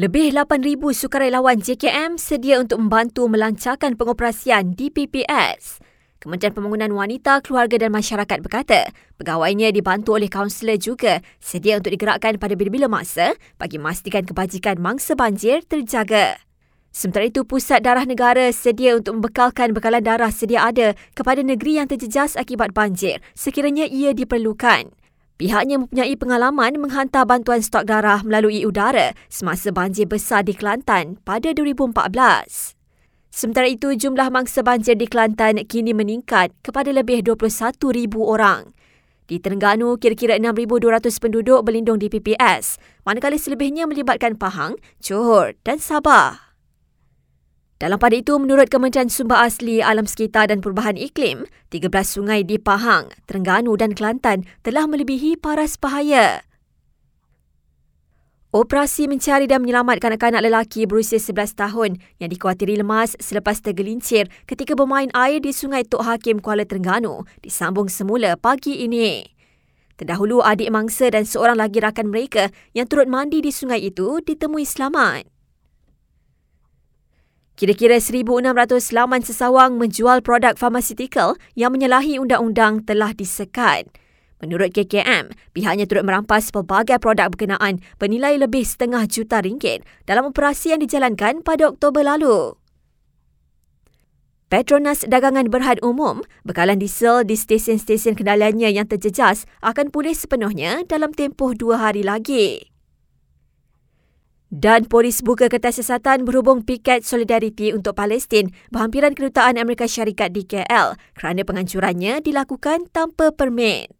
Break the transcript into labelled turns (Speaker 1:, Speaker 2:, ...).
Speaker 1: Lebih 8,000 sukarelawan JKM sedia untuk membantu melancarkan pengoperasian DPPS. Kementerian Pembangunan Wanita, Keluarga dan Masyarakat berkata, pegawainya dibantu oleh kaunselor juga sedia untuk digerakkan pada bila-bila masa bagi memastikan kebajikan mangsa banjir terjaga. Sementara itu, Pusat Darah Negara sedia untuk membekalkan bekalan darah sedia ada kepada negeri yang terjejas akibat banjir sekiranya ia diperlukan. Pihaknya mempunyai pengalaman menghantar bantuan stok darah melalui udara semasa banjir besar di Kelantan pada 2014. Sementara itu, jumlah mangsa banjir di Kelantan kini meningkat kepada lebih 21,000 orang. Di Terengganu, kira-kira 6,200 penduduk berlindung di PPS, manakala selebihnya melibatkan Pahang, Johor dan Sabah. Dalam pada itu, menurut Kementerian Sumber Asli Alam Sekitar dan Perubahan Iklim, 13 sungai di Pahang, Terengganu dan Kelantan telah melebihi paras bahaya. Operasi mencari dan menyelamatkan anak-anak lelaki berusia 11 tahun yang dikhawatiri lemas selepas tergelincir ketika bermain air di Sungai Tok Hakim Kuala Terengganu disambung semula pagi ini. Terdahulu adik mangsa dan seorang lagi rakan mereka yang turut mandi di sungai itu ditemui selamat. Kira-kira 1,600 laman sesawang menjual produk farmaceutical yang menyalahi undang-undang telah disekat. Menurut KKM, pihaknya turut merampas pelbagai produk berkenaan bernilai lebih setengah juta ringgit dalam operasi yang dijalankan pada Oktober lalu. Petronas Dagangan Berhad Umum, bekalan diesel di stesen-stesen kendaliannya yang terjejas akan pulih sepenuhnya dalam tempoh dua hari lagi. Dan polis buka kertas siasatan berhubung piket solidariti untuk Palestin berhampiran kedutaan Amerika Syarikat di KL kerana penghancurannya dilakukan tanpa permit.